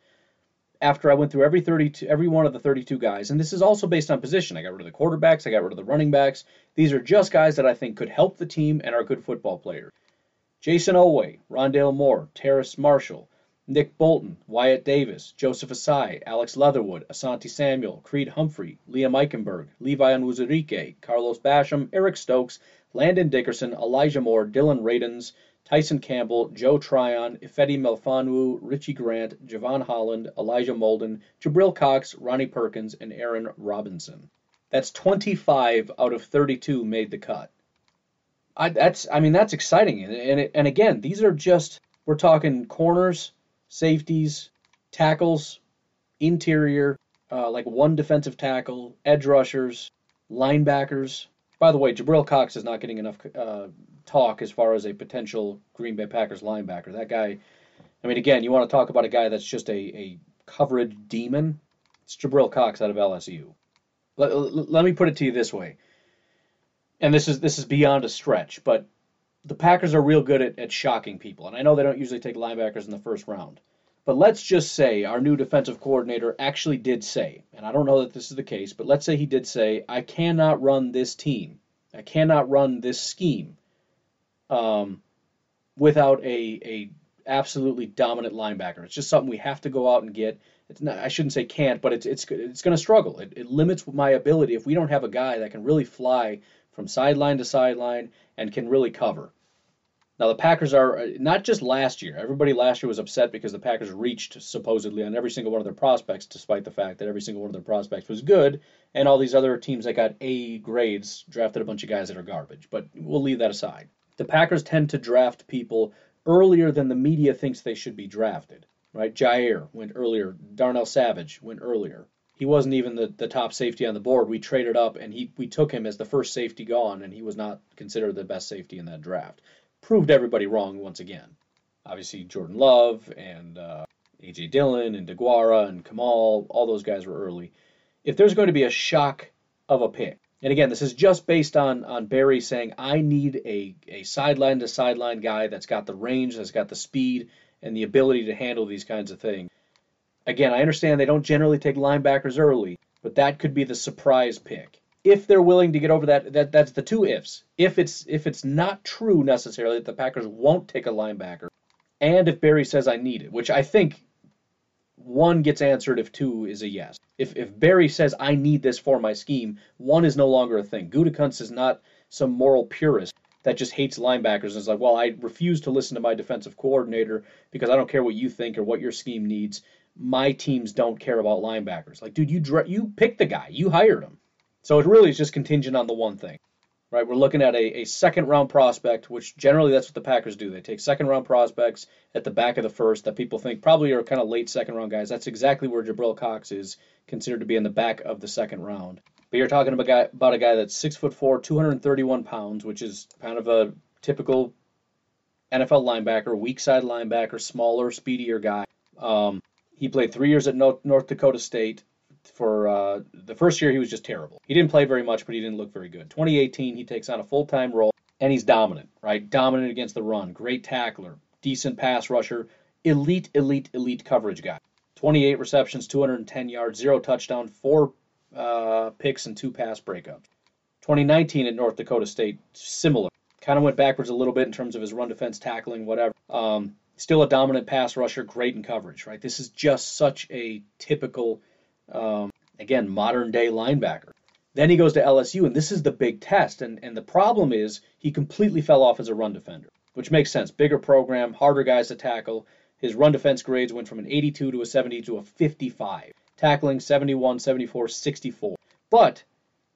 S1: after I went through every 32 every one of the 32 guys. And this is also based on position. I got rid of the quarterbacks, I got rid of the running backs. These are just guys that I think could help the team and are good football players. Jayson Oweh, Rondale Moore, Terrace Marshall, Nick Bolton, Wyatt Davis, Joseph Ossai, Alex Leatherwood, Asante Samuel, Creed Humphrey, Liam Eichenberg, Levi Onwuzurike, Carlos Basham, Eric Stokes, Landon Dickerson, Elijah Moore, Dillon Radunz, Tyson Campbell, Joe Tryon, Ifeatu Melifonwu, Richie Grant, Jevon Holland, Elijah Molden, Jabril Cox, Ronnie Perkins, and Aaron Robinson. That's 25 out of 32 made the cut. I, that's I mean that's exciting and and, and again these are just we're talking corners, safeties, tackles, interior, uh, like one defensive tackle, edge rushers, linebackers. By the way, Jabril Cox is not getting enough uh, talk as far as a potential Green Bay Packers linebacker. That guy, I mean, again, you want to talk about a guy that's just a, a coverage demon? It's Jabril Cox out of LSU. Let, let me put it to you this way, and this is this is beyond a stretch, but the Packers are real good at, at shocking people, and I know they don't usually take linebackers in the first round. But let's just say our new defensive coordinator actually did say, and I don't know that this is the case, but let's say he did say, I cannot run this team. I cannot run this scheme um, without a, a absolutely dominant linebacker. It's just something we have to go out and get. It's not, I shouldn't say can't, but it's it's it's going to struggle. It, it limits my ability if we don't have a guy that can really fly from sideline to sideline and can really cover. Now the Packers are uh, not just last year. Everybody last year was upset because the Packers reached supposedly on every single one of their prospects, despite the fact that every single one of their prospects was good, and all these other teams that got A grades drafted a bunch of guys that are garbage. But we'll leave that aside. The Packers tend to draft people earlier than the media thinks they should be drafted. Right? Jaire went earlier. Darnell Savage went earlier. He wasn't even the, the top safety on the board. We traded up and he we took him as the first safety gone, and he was not considered the best safety in that draft proved everybody wrong once again. Obviously, Jordan Love and uh, A.J. Dillon and Deguara and Kamal, all those guys were early. If there's going to be a shock of a pick, and again, this is just based on on Barry saying I need a a sideline to sideline guy that's got the range, that's got the speed, and the ability to handle these kinds of things. Again, I understand they don't generally take linebackers early, but that could be the surprise pick if they're willing to get over that, that that's the two ifs. If it's if it's not true necessarily that the Packers won't take a linebacker, and if Barry says I need it, which I think one gets answered if two is a yes. If if Barry says I need this for my scheme, one is no longer a thing. Gutekunst is not some moral purist that just hates linebackers and is like, well, I refuse to listen to my defensive coordinator because I don't care what you think or what your scheme needs. My teams don't care about linebackers. Like, dude, you you picked the guy, you hired him. So it really is just contingent on the one thing, right? We're looking at a, a second round prospect, which generally that's what the Packers do. They take second round prospects at the back of the first that people think probably are kind of late second round guys. That's exactly where Jabril Cox is considered to be in the back of the second round. But you're talking about a guy, about a guy that's six foot four, 231 pounds, which is kind of a typical NFL linebacker, weak side linebacker, smaller, speedier guy. Um, he played three years at North Dakota State for uh, the first year he was just terrible. He didn't play very much, but he didn't look very good. 2018 he takes on a full time role and he's dominant, right? Dominant against the run, great tackler, decent pass rusher, elite, elite, elite coverage guy. 28 receptions, 210 yards, zero touchdown, four uh, picks, and two pass breakups. 2019 at North Dakota State, similar. Kind of went backwards a little bit in terms of his run defense, tackling, whatever. Um, still a dominant pass rusher, great in coverage, right? This is just such a typical um, again, modern day linebacker. Then he goes to LSU, and this is the big test. And, and the problem is he completely fell off as a run defender, which makes sense. Bigger program, harder guys to tackle. His run defense grades went from an 82 to a 70 to a 55. Tackling 71, 74, 64. But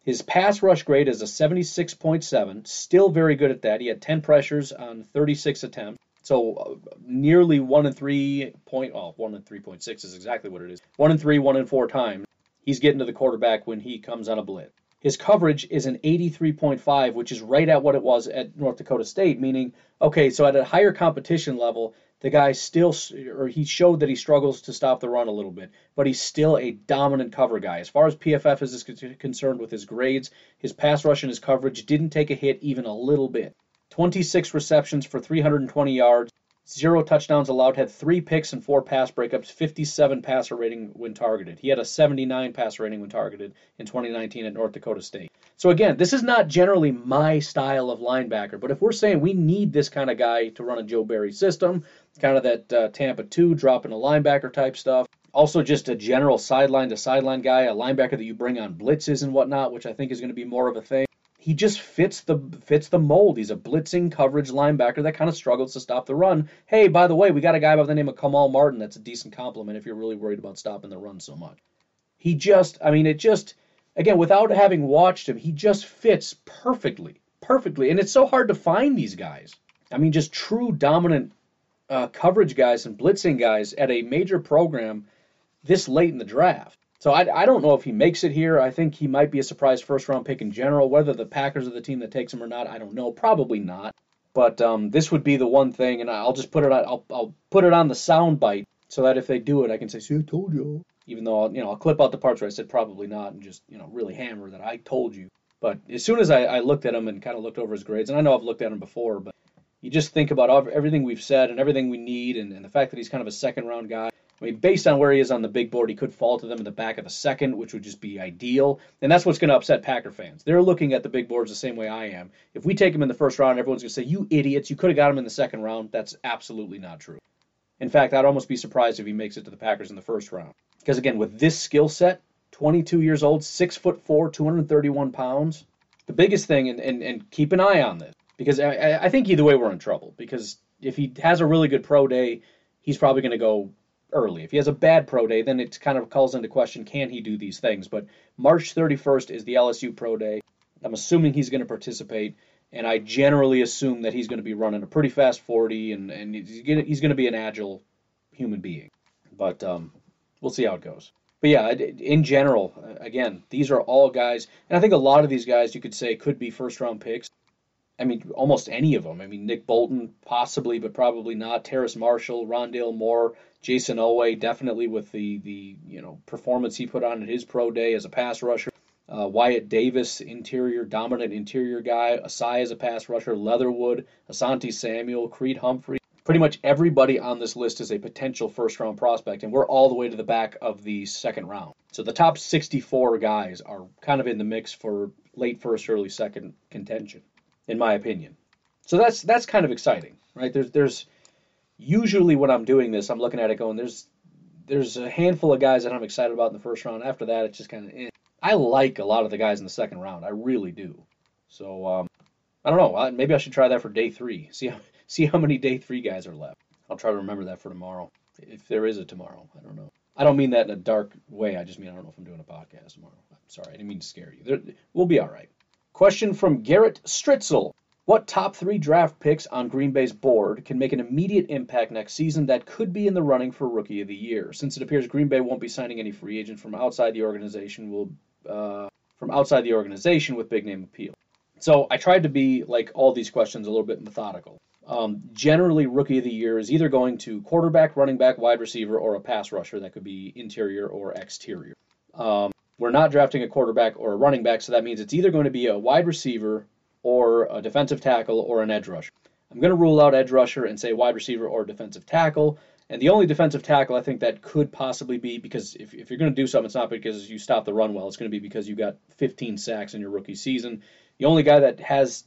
S1: his pass rush grade is a 76.7, still very good at that. He had 10 pressures on 36 attempts. So nearly one in three point, oh, one in three point six is exactly what it is. One in three, one in four times he's getting to the quarterback when he comes on a blitz. His coverage is an 83.5, which is right at what it was at North Dakota State, meaning, okay, so at a higher competition level, the guy still, or he showed that he struggles to stop the run a little bit, but he's still a dominant cover guy. As far as PFF is concerned with his grades, his pass rush and his coverage didn't take a hit even a little bit. 26 receptions for 320 yards, zero touchdowns allowed, had three picks and four pass breakups, 57 passer rating when targeted. He had a 79 passer rating when targeted in 2019 at North Dakota State. So again, this is not generally my style of linebacker, but if we're saying we need this kind of guy to run a Joe Barry system, kind of that uh, Tampa 2 dropping a linebacker type stuff, also just a general sideline to sideline guy, a linebacker that you bring on blitzes and whatnot, which I think is going to be more of a thing he just fits the fits the mold. He's a blitzing coverage linebacker that kind of struggles to stop the run. Hey, by the way, we got a guy by the name of Kamal Martin. That's a decent compliment if you're really worried about stopping the run so much. He just, I mean, it just, again, without having watched him, he just fits perfectly, perfectly. And it's so hard to find these guys. I mean, just true dominant uh, coverage guys and blitzing guys at a major program this late in the draft. So I, I don't know if he makes it here. I think he might be a surprise first round pick in general. Whether the Packers are the team that takes him or not, I don't know. Probably not. But um, this would be the one thing, and I'll just put it on. I'll, I'll put it on the sound bite so that if they do it, I can say, "See, I told you." Even though I'll, you know I'll clip out the parts where I said probably not, and just you know really hammer that I told you. But as soon as I, I looked at him and kind of looked over his grades, and I know I've looked at him before, but you just think about everything we've said and everything we need, and, and the fact that he's kind of a second round guy. I mean, based on where he is on the big board, he could fall to them in the back of the second, which would just be ideal. And that's what's going to upset Packer fans. They're looking at the big boards the same way I am. If we take him in the first round, everyone's going to say, "You idiots! You could have got him in the second round." That's absolutely not true. In fact, I'd almost be surprised if he makes it to the Packers in the first round. Because again, with this skill set, 22 years old, six foot four, 231 pounds. The biggest thing, and, and, and keep an eye on this, because I, I think either way we're in trouble. Because if he has a really good pro day, he's probably going to go early. If he has a bad pro day, then it kind of calls into question can he do these things? But March 31st is the LSU pro day. I'm assuming he's going to participate, and I generally assume that he's going to be running a pretty fast 40, and, and he's going to be an agile human being. But um, we'll see how it goes. But yeah, in general, again, these are all guys, and I think a lot of these guys you could say could be first round picks. I mean, almost any of them. I mean, Nick Bolton, possibly, but probably not. Terrace Marshall, Rondale Moore, Jayson Oweh, definitely with the, the you know performance he put on at his pro day as a pass rusher. Uh, Wyatt Davis, interior, dominant interior guy. Ossai as a pass rusher. Leatherwood, Asante Samuel, Creed Humphrey. Pretty much everybody on this list is a potential first round prospect, and we're all the way to the back of the second round. So the top 64 guys are kind of in the mix for late first, early second contention in my opinion. So that's that's kind of exciting, right? There's there's usually when I'm doing this, I'm looking at it going, there's there's a handful of guys that I'm excited about in the first round. After that, it's just kind of eh. I like a lot of the guys in the second round. I really do. So um, I don't know. Maybe I should try that for day three. See how see how many day three guys are left. I'll try to remember that for tomorrow, if there is a tomorrow. I don't know. I don't mean that in a dark way. I just mean I don't know if I'm doing a podcast tomorrow. I'm sorry. I didn't mean to scare you. There, we'll be all right. Question from Garrett Stritzel. What top three draft picks on Green Bay's board can make an immediate impact next season that could be in the running for Rookie of the Year? Since it appears Green Bay won't be signing any free agent from outside the organization, will uh, from outside the organization with big name appeal. So I tried to be like all these questions a little bit methodical. Um, generally, Rookie of the Year is either going to quarterback, running back, wide receiver, or a pass rusher that could be interior or exterior. Um, we're not drafting a quarterback or a running back, so that means it's either going to be a wide receiver or a defensive tackle or an edge rusher. I'm going to rule out edge rusher and say wide receiver or defensive tackle. And the only defensive tackle I think that could possibly be because if, if you're going to do something, it's not because you stop the run well. It's going to be because you got 15 sacks in your rookie season. The only guy that has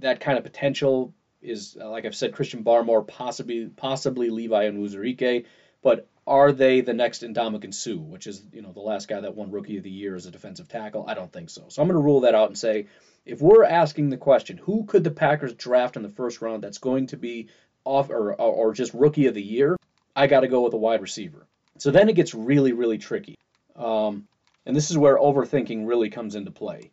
S1: that kind of potential is, like I've said, Christian Barmore, possibly possibly Levi Onwuzurike. But are they the next Ndamukong Suh, which is you know the last guy that won Rookie of the Year as a defensive tackle? I don't think so. So I'm going to rule that out and say if we're asking the question, who could the Packers draft in the first round that's going to be off or or just Rookie of the Year? I got to go with a wide receiver. So then it gets really really tricky, um, and this is where overthinking really comes into play.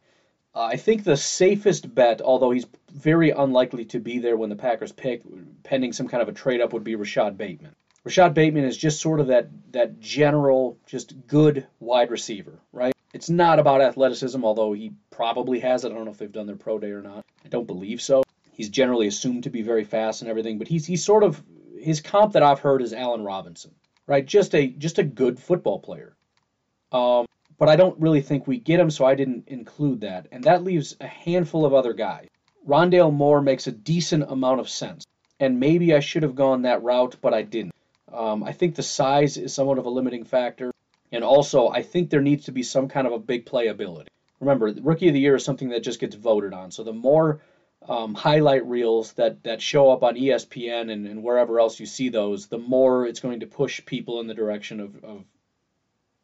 S1: I think the safest bet, although he's very unlikely to be there when the Packers pick, pending some kind of a trade up, would be Rashod Bateman. Rashod Bateman is just sort of that that general, just good wide receiver, right? It's not about athleticism, although he probably has it. I don't know if they've done their pro day or not. I don't believe so. He's generally assumed to be very fast and everything, but he's he's sort of his comp that I've heard is Allen Robinson, right? Just a just a good football player. Um, but I don't really think we get him, so I didn't include that. And that leaves a handful of other guys. Rondale Moore makes a decent amount of sense, and maybe I should have gone that route, but I didn't. Um, I think the size is somewhat of a limiting factor, and also I think there needs to be some kind of a big play ability. Remember, Rookie of the Year is something that just gets voted on, so the more um, highlight reels that, that show up on ESPN and, and wherever else you see those, the more it's going to push people in the direction of, of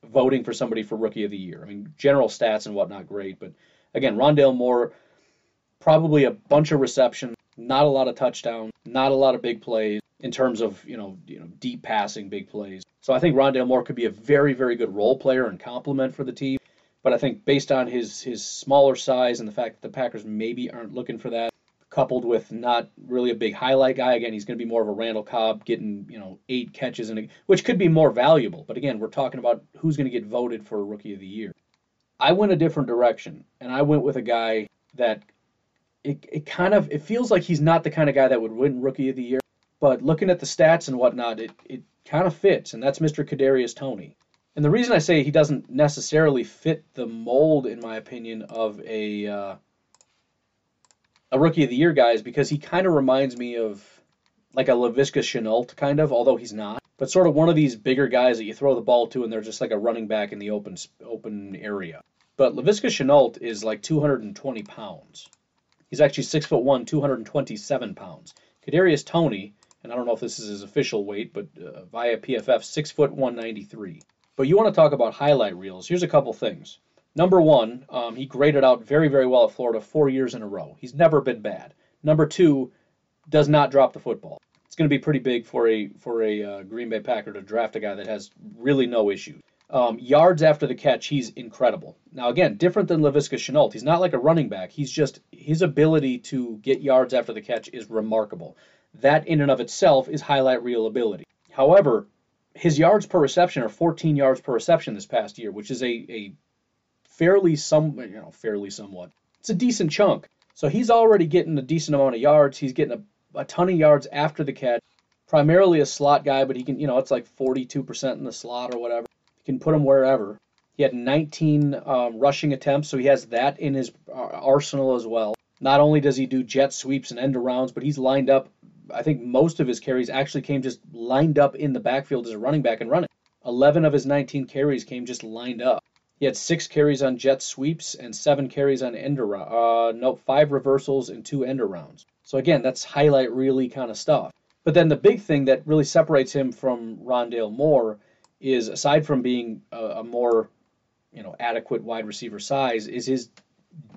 S1: voting for somebody for Rookie of the Year. I mean, general stats and whatnot, great, but again, Rondale Moore, probably a bunch of reception, not a lot of touchdowns, not a lot of big plays in terms of you know you know deep passing big plays. So I think Rondale Moore could be a very very good role player and complement for the team. But I think based on his his smaller size and the fact that the Packers maybe aren't looking for that, coupled with not really a big highlight guy, again he's going to be more of a Randall Cobb, getting you know eight catches and which could be more valuable. But again, we're talking about who's going to get voted for Rookie of the Year. I went a different direction, and I went with a guy that it, it kind of it feels like he's not the kind of guy that would win Rookie of the Year. But looking at the stats and whatnot, it, it kind of fits, and that's Mr. Kadarius Toney. And the reason I say he doesn't necessarily fit the mold, in my opinion, of a uh, a rookie of the year guy is because he kind of reminds me of like a Laviska Shenault kind of, although he's not. But sort of one of these bigger guys that you throw the ball to, and they're just like a running back in the open open area. But Laviska Shenault is like 220 pounds. He's actually six foot one, 227 pounds. Kadarius Toney, and I don't know if this is his official weight, but uh, via PFF, six foot 193. But you want to talk about highlight reels. Here's a couple things. Number one, um, he graded out very, very well at Florida four years in a row. He's never been bad. Number two, does not drop the football. It's going to be pretty big for a for a uh, Green Bay Packer to draft a guy that has really no issues. Um, yards after the catch, he's incredible. Now again, different than Laviska Shenault. He's not like a running back. He's just his ability to get yards after the catch is remarkable. That in and of itself is highlight reel ability. However, his yards per reception are 14 yards per reception this past year, which is a, a fairly some you know fairly somewhat. It's a decent chunk. So he's already getting a decent amount of yards. He's getting a, a ton of yards after the catch. Primarily a slot guy, but he can you know it's like 42% in the slot or whatever. You can put him wherever. He had 19 um, rushing attempts, so he has that in his uh, arsenal as well. Not only does he do jet sweeps and end arounds, but he's lined up I think most of his carries actually came just lined up in the backfield as a running back and running. 11 of his 19 carries came just lined up. He had six carries on jet sweeps and seven carries on end around. Uh, no, five reversals and two end arounds. So again, that's highlight really kind of stuff. But then the big thing that really separates him from Rondale Moore is, aside from being a, a more, you know, adequate wide receiver size, is his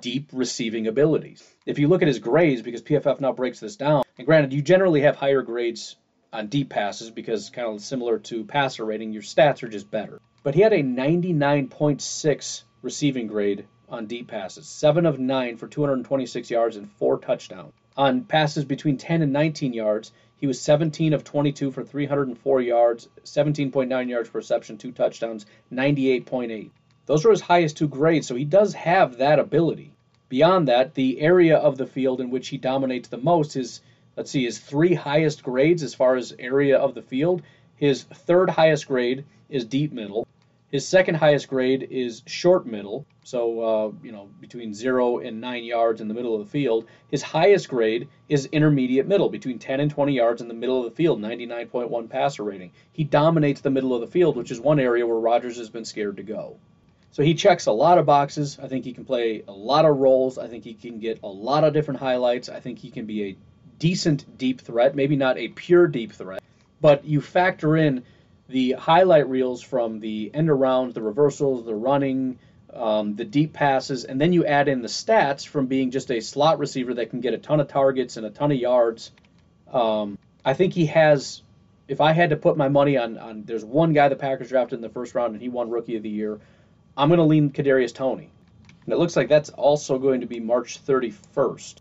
S1: deep receiving abilities. If you look at his grades, because PFF now breaks this down, and granted, you generally have higher grades on deep passes because kind of similar to passer rating, your stats are just better. But he had a 99.6 receiving grade on deep passes, 7 of 9 for 226 yards and 4 touchdowns. On passes between 10 and 19 yards, he was 17 of 22 for 304 yards, 17.9 yards per reception, 2 touchdowns, 98.8. Those are his highest two grades, so he does have that ability. Beyond that, the area of the field in which he dominates the most is, let's see, his three highest grades as far as area of the field. His third highest grade is deep middle. His second highest grade is short middle, so uh, you know between zero and nine yards in the middle of the field. His highest grade is intermediate middle, between 10 and 20 yards in the middle of the field, 99.1 passer rating. He dominates the middle of the field, which is one area where Rodgers has been scared to go. So he checks a lot of boxes. I think he can play a lot of roles. I think he can get a lot of different highlights. I think he can be a decent deep threat, maybe not a pure deep threat, but you factor in the highlight reels from the end around, the reversals, the running, um, the deep passes, and then you add in the stats from being just a slot receiver that can get a ton of targets and a ton of yards. Um, I think he has. If I had to put my money on, on, there's one guy the Packers drafted in the first round and he won Rookie of the Year. I'm going to lean Kadarius Toney. And it looks like that's also going to be March 31st.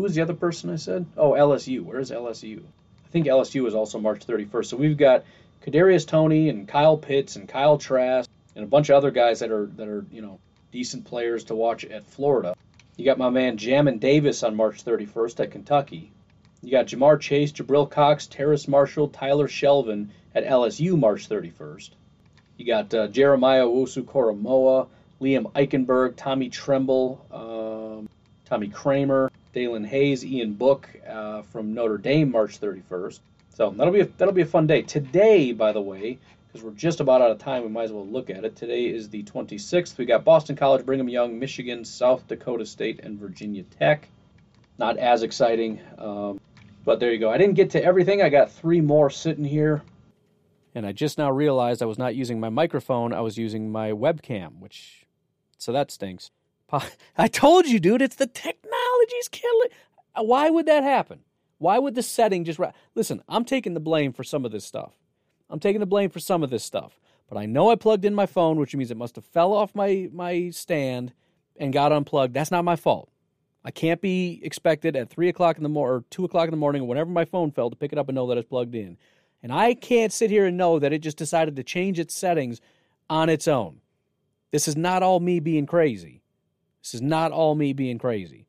S1: Who was the other person I said? Oh, LSU. Where's LSU? I think LSU is also March 31st. So we've got Kadarius Toney and Kyle Pitts and Kyle Trask and a bunch of other guys that are that are you know decent players to watch at Florida. You got my man Jamin Davis on March 31st at Kentucky.
S3: You got Ja'Marr Chase, Jabril Cox, Terrace Marshall, Tyler Shelvin at LSU March 31st. You got uh, Jeremiah Owusu Koramoah, Liam Eichenberg, Tommy Tremble, um, Tommy Kraemer, Daelin Hayes, Ian Book uh, from Notre Dame March 31st. So that'll be a, that'll be a fun day. Today, by the way, because we're just about out of time, we might as well look at it. Today is the 26th. We got Boston College, Brigham Young, Michigan, South Dakota State, and Virginia Tech. Not as exciting, um, but there you go. I didn't get to everything. I got three more sitting here.
S1: And I just now realized I was not using my microphone. I was using my webcam, which so that stinks. I told you, dude. It's the technology's killing. Why would that happen? Why would the setting just listen? I'm taking the blame for some of this stuff. I'm taking the blame for some of this stuff. But I know I plugged in my phone, which means it must have fell off my my stand and got unplugged. That's not my fault. I can't be expected at three o'clock in the morning or two o'clock in the morning or whenever my phone fell to pick it up and know that it's plugged in. And I can't sit here and know that it just decided to change its settings on its own. This is not all me being crazy. This is not all me being crazy.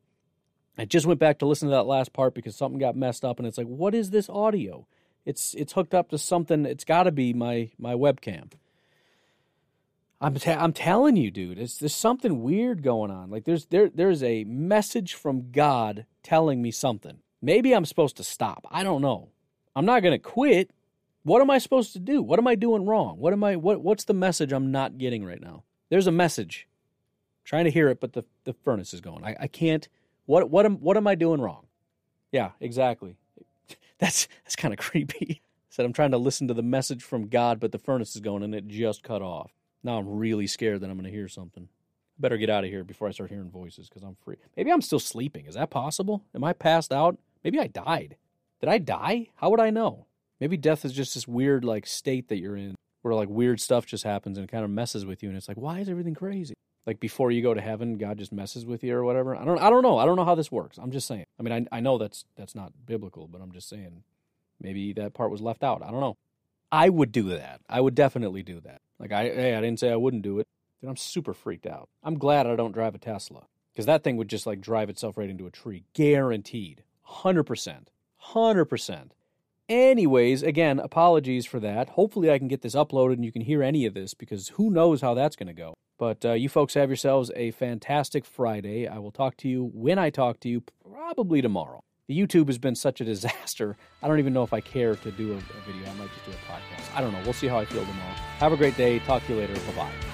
S1: I just went back to listen to that last part because something got messed up and it's like, what is this audio? It's it's hooked up to something. It's got to be my my webcam. I'm ta- I'm telling you, dude. It's there's something weird going on. Like there's there there's a message from God telling me something. Maybe I'm supposed to stop. I don't know. I'm not gonna quit. What am I supposed to do? What am I doing wrong? What am I what what's the message I'm not getting right now? There's a message. Trying to hear it, but the, the furnace is going. I, I can't what what am what am I doing wrong? Yeah, exactly. That's that's kind of creepy. Said I'm trying to listen to the message from God, but the furnace is going and it just cut off. Now I'm really scared that I'm going to hear something. Better get out of here before I start hearing voices because I'm free. Maybe I'm still sleeping. Is that possible? Am I passed out? Maybe I died. Did I die? How would I know? Maybe death is just this weird like state that you're in where like weird stuff just happens and it kind of messes with you and it's like why is everything crazy? Like before you go to heaven, God just messes with you or whatever. I don't I don't know. I don't know how this works. I'm just saying. I mean, I I know that's that's not biblical, but I'm just saying maybe that part was left out. I don't know. I would do that. I would definitely do that. Like I hey, I didn't say I wouldn't do it. Dude, I'm super freaked out. I'm glad I don't drive a Tesla because that thing would just like drive itself right into a tree, guaranteed, hundred percent, hundred percent. Anyways, again, apologies for that. Hopefully, I can get this uploaded and you can hear any of this because who knows how that's going to go. But uh, you folks have yourselves a fantastic Friday. I will talk to you when I talk to you, probably tomorrow. The YouTube has been such a disaster. I don't even know if I care to do a, a video. I might just do a podcast. I don't know. We'll see how I feel tomorrow. Have a great day. Talk to you later. Bye bye.